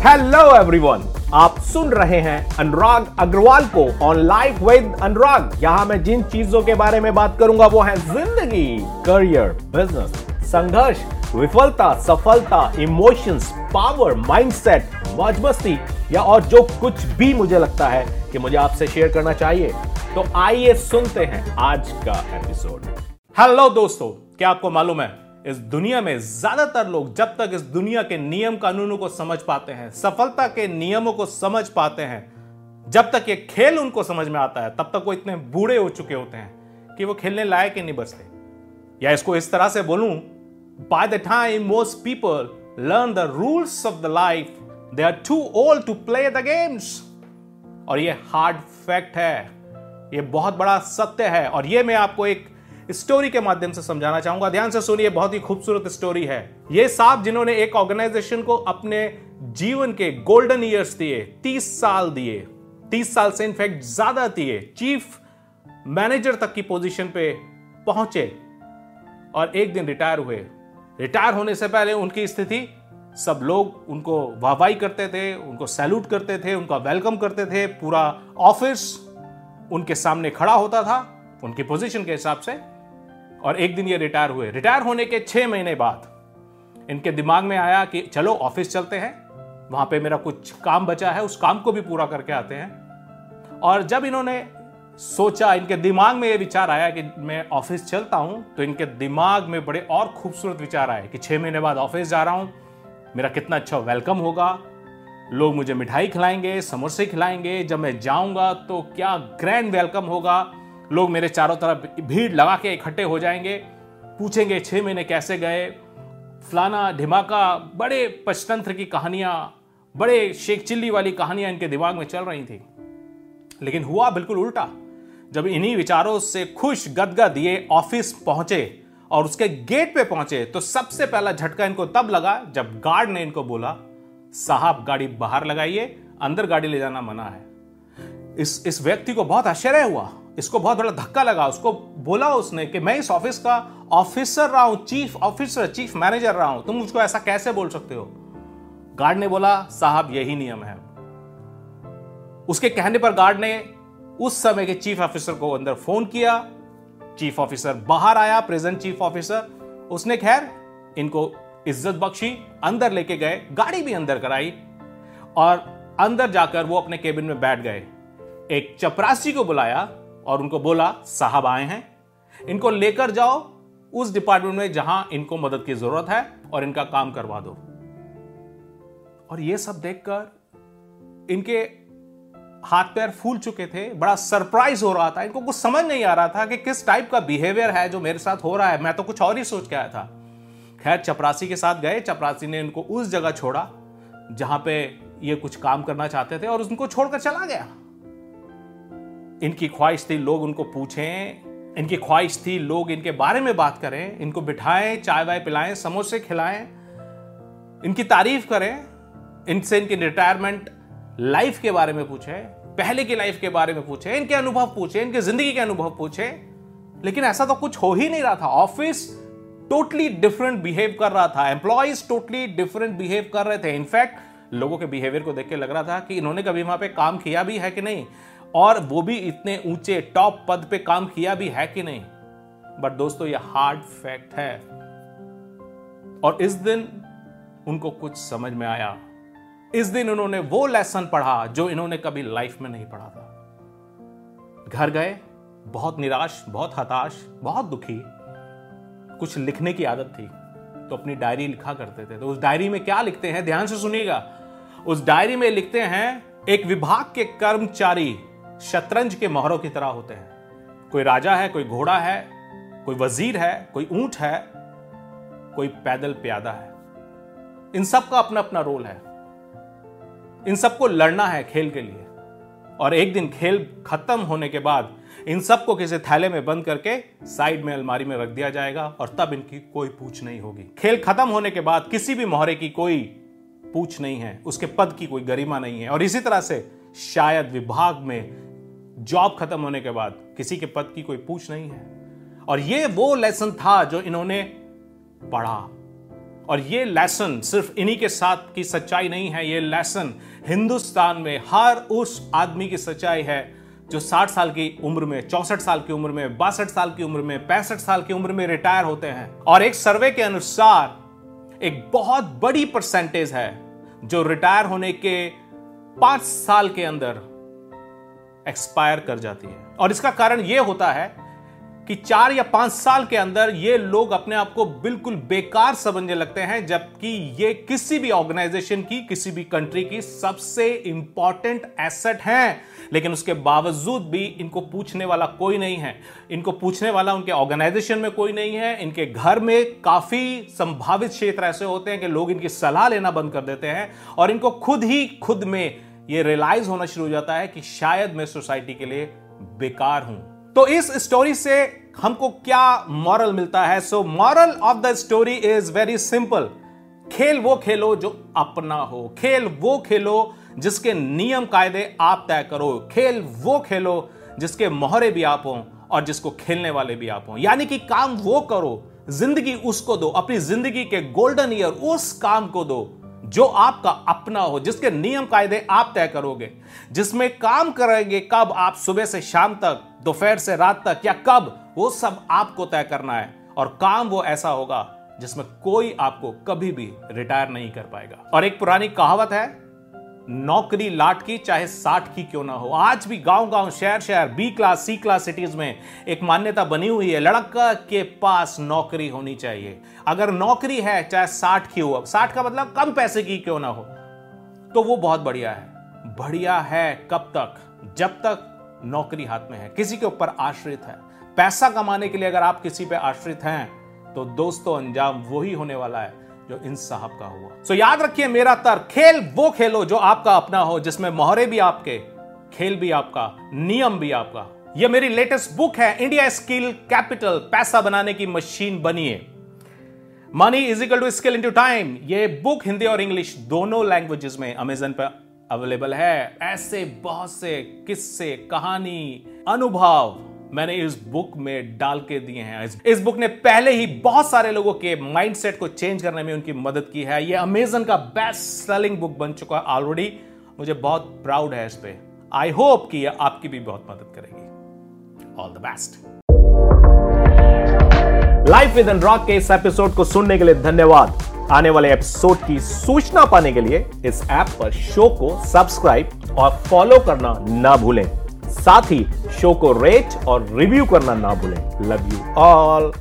Hello everyone आप सुन रहे हैं अनुराग अग्रवाल को ऑन लाइफ विद अनुराग। यहाँ मैं जिन चीज़ों के बारे में बात करूँगा, वो है ज़िंदगी करियर बिज़नेस संघर्ष, विफलता, सफलता इमोशंस पावर माइंडसेट मौज मस्ती या और जो कुछ भी मुझे लगता है कि मुझे आपसे शेयर करना चाहिए। तो आइए सुनते हैं आज का एपिसोड हेलो दोस्तों। क्या आपको मालूम है इस दुनिया में ज़्यादातर लोग जब तक इस दुनिया के नियम कानूनों को समझ पाते हैं, सफलता के नियमों को समझ पाते हैं, जब तक ये खेल उनको समझ में आता है, तब तक वो इतने बूढ़े हो चुके होते हैं कि वो खेलने लायक ही नहीं बचते। या इसको इस तरह से बोलूँ by the time most people learn the rules of the life they are too old to play the games और ये हार्ड फैक्ट है, ये बहुत बड़ा सत्य है। और ये मैं आपको एक स्टोरी के माध्यम से समझाना चाहूँगा। ध्यान से सुनिए, बहुत ही खूबसूरत स्टोरी है। ये साहब जिन्होंने एक ऑर्गेनाइजेशन को अपने जीवन के गोल्डन ईयर्स दिए, तीस साल दिए। तीस साल से इनफैक्ट ज़्यादा दिए। चीफ मैनेजर तक की पोजीशन पे पहुँचे और एक दिन रिटायर हुए। रिटायर होने से पहले उनकी स्थिति, सब लोग उनको वाहवाही करते थे, उनको सैल्यूट करते थे, उनका वेलकम करते थे। पूरा ऑफ़िस उनके सामने खड़ा होता था, उनकी पोजीशन के हिसाब से। और एक दिन ये रिटायर हुए। रिटायर होने के छह महीने बाद इनके दिमाग में आया कि चलो ऑफ़िस चलते हैं, वहाँ पे मेरा कुछ काम बचा है, उस काम को भी पूरा करके आते हैं। और जब इन्होंने सोचा, इनके दिमाग में ये विचार आया कि मैं ऑफ़िस चलता हूँ तो इनके दिमाग में बड़े और खूबसूरत विचार आए कि छह महीने बाद ऑफ़िस जा रहा हूँ, मेरा कितना अच्छा वेलकम होगा, लोग मुझे मिठाई खिलाएँगे, समोसे खिलाएँगे, जब मैं जाऊँगा तो क्या ग्रैंड वेलकम होगा लोग मेरे चारों तरफ़ भीड़ लगा के इकट्ठे हो जाएँगे, पूछेंगे, छह महीने कैसे गए? फलाना ढिमाका बड़े पचतंत्र की कहानियाँ, बड़े शेख चिल्ली वाली कहानियाँ इनके दिमाग में चल रही थी। लेकिन हुआ बिल्कुल उल्टा। जब इन्हीं विचारों से खुश गदगद ये ऑफ़िस पहुँचे और उसके गेट पे पहुँचे तो सबसे पहला झटका इनको तब लगा जब गार्ड ने इनको बोला, साहब, गाड़ी बाहर लगाइए, अंदर गाड़ी ले जाना मना है। इस इस व्यक्ति को बहुत आश्चर्य हुआ। इसको बहुत बड़ा धक्का लगा। उसको बोला उसने कि मैं इस ऑफ़िस का ऑफिसर रहा हूँ, चीफ ऑफिसर, चीफ मैनेजर रहा हूँ। तुम मुझको ऐसा कैसे बोल सकते हो? गार्ड ने बोला, साहब, यही नियम है। उसके कहने पर गार्ड ने उस समय के चीफ ऑफिसर को अंदर फ़ोन किया। चीफ ऑफिसर बाहर आया, प्रेजेंट चीफ ऑफिसर। उसने खैर, इनको इज़्ज़त बख्शी, अंदर लेके गए, गाड़ी भी अंदर कराई और अंदर जाकर वो अपने केबिन में बैठ गए। एक चपरासी को बुलाया और उनको बोला, साहब आए हैं। इनको लेकर जाओ उस डिपार्टमेंट में जहाँ इनको मदद की ज़रूरत है और इनका काम करवा दो। और ये सब देखकर इनके हाथ पैर फूल चुके थे। बड़ा सरप्राइज़ हो रहा था। इनको कुछ समझ नहीं आ रहा था कि किस टाइप का बिहेवियर है जो मेरे साथ हो रहा है। मैं तो कुछ और ही सोच के आया था। खैर, चपरासी के साथ गए। चपरासी ने इनको उस जगह छोड़ा जहाँ पे ये कुछ काम करना चाहते थे और उनको छोड़कर चला गया। इनकी ख्वाहिश थी, लोग उनको पूछें, इनकी ख्वाहिश थी, लोग इनके बारे में बात करें, इनको बिठाएँ, चाय वाय पिलाएँ, समोसे खिलाएँ, इनकी तारीफ़ करें, इनसे इनकी रिटायरमेंट लाइफ के बारे में पूछें, पहले की लाइफ के बारे में पूछें, इनके अनुभव पूछें, इनके ज़िंदगी के अनुभव पूछें, लेकिन ऐसा तो कुछ हो ही नहीं रहा था। ऑफ़िस टोटली डिफरेंट बिहेव कर रहा था। एम्प्लॉयज़ टोटली डिफरेंट बिहेव कर रहे थे। इनफैक्ट लोगों के बिहेवियर को देख के लग रहा था कि इन्होंने कभी वहाँ पे काम किया भी है कि नहीं। और वो भी इतने ऊँचे टॉप पद पे काम किया भी है कि नहीं? बट दोस्तों, ये हार्ड फैक्ट है। और इस दिन उनको कुछ समझ में आया। इस दिन उन्होंने वो लेसन पढ़ा जो इन्होंने कभी लाइफ में नहीं पढ़ा था। घर गए, बहुत निराश, बहुत हताश, बहुत दुखी। कुछ लिखने की आदत थी तो अपनी डायरी लिखा करते थे। तो उस डायरी में क्या लिखते हैं? ध्यान से सुनिएगा। उस डायरी में लिखते हैं, एक विभाग के कर्मचारी शतरंज के मोहरों की तरह होते हैं। कोई राजा है, कोई घोड़ा है, कोई वज़ीर है, कोई ऊँट है, कोई पैदल प्यादा है। इन सब का अपना अपना रोल है। इन सबको लड़ना है खेल के लिए। और एक दिन खेल खत्म होने के बाद इन सबको किसी थैले में बंद करके साइड में अलमारी में रख दिया जाएगा और तब इनकी कोई पूछ नहीं होगी। खेल खत्म होने के बाद किसी भी मोहरे की कोई पूछ नहीं है। उसके पद की कोई गरिमा नहीं है। और इसी तरह से शायद विभाग में जॉब खत्म होने के बाद किसी के पद की कोई पूछ नहीं है। और ये वो लेसन था जो इन्होंने पढ़ा। और ये लेसन सिर्फ़ इन्हीं के साथ की सच्चाई नहीं है, ये लेसन हिंदुस्तान में हर उस आदमी की सच्चाई है जो 60 साल की उम्र में, चौसठ साल की उम्र में, बासठ साल की उम्र में, पैंसठ साल की उम्र में रिटायर होते हैं। और एक सर्वे के अनुसार एक बहुत बड़ी परसेंटेज है जो रिटायर होने के पाँच साल के अंदर एक्सपायर कर जाती है। और इसका कारण यह होता है कि चार या पाँच साल के अंदर ये लोग अपने आप को बिल्कुल बेकार समझने लगते हैं, जबकि ये किसी भी ऑर्गेनाइजेशन की, किसी भी कंट्री की सबसे इंपॉर्टेंट एसेट हैं। लेकिन उसके बावजूद भी इनको पूछने वाला कोई नहीं है। इनको पूछने वाला उनके ऑर्गेनाइजेशन में कोई नहीं है। इनके घर में काफ़ी संभावित क्षेत्र ऐसे होते हैं कि लोग इनकी सलाह लेना बंद कर देते हैं और इनको खुद ही खुद में ये रियलाइज़ होना शुरू हो जाता है कि शायद मैं सोसाइटी के लिए बेकार हूँ। तो इस स्टोरी से हमको क्या मॉरल मिलता है? So moral of the story is very simple खेल वो खेलो जो अपना हो। खेल वो खेलो जिसके नियम कायदे आप तय करो। खेल वो खेलो जिसके मोहरे भी आप हों और जिसको खेलने वाले भी आप हों। यानी कि काम वो करो। ज़िंदगी उसको दो। अपनी ज़िंदगी के गोल्डन ईयर उस काम को दो। जो आपका अपना हो, जिसके नियम कायदे आप तय करोगे, जिसमें काम करेंगे कब आप सुबह से शाम तक, दोपहर से रात तक, या कब, वो सब आपको तय करना है। और काम वो ऐसा होगा जिसमें कोई आपको कभी भी रिटायर नहीं कर पाएगा। और एक पुरानी कहावत है नौकरी लाट की चाहे साठ की क्यों ना हो। आज भी गाँव गाँव शहर शहर B class, C class cities में एक मान्यता बनी हुई है, लड़का के पास नौकरी होनी चाहिए। अगर नौकरी है, चाहे साठ की हो साठ का मतलब कम पैसे की क्यों ना हो? तो वो बहुत बढ़िया है। बढ़िया है कब तक? जब तक नौकरी हाथ में है। किसी के ऊपर आश्रित है। पैसा कमाने के लिए अगर आप किसी पे आश्रित हैं तो दोस्तों, अंजाम वही होने वाला है। जो इन साहब का हुआ। सो so, याद रखिए मेरा तर्क खेल वो खेलो जो आपका अपना हो जिसमें मोहरे भी आपके खेल भी आपका नियम भी आपका। यह मेरी लेटेस्ट बुक है इंडिया स्किल कैपिटल पैसा बनाने की मशीन बनिए money is equal to skill to time ये बुक हिंदी और इंग्लिश दोनों लैंग्वेजेस में अमेजन पर अवेलेबल है। ऐसे बहुत से किस्से कहानी अनुभव मैंने इस बुक में डाल के दिए हैं। इस बुक ने पहले ही बहुत सारे लोगों के माइंडसेट को चेंज करने में उनकी मदद की है। ये अमेजन का बेस्ट सेलिंग बुक बन चुका है ऑलरेडी मुझे बहुत प्राउड है इस पे। आई होप कि ये आपकी भी बहुत मदद करेगी। All the best life with rock के इस एपिसोड को सुनने के लिए धन्यवाद। आने वाले एपिसोड की सूचना पाने के लिए इस ऐप पर शो को सब्सक्राइब और फॉलो करना ना भूलें। साथ ही शो को रेट और रिव्यू करना ना भूलें। Love you all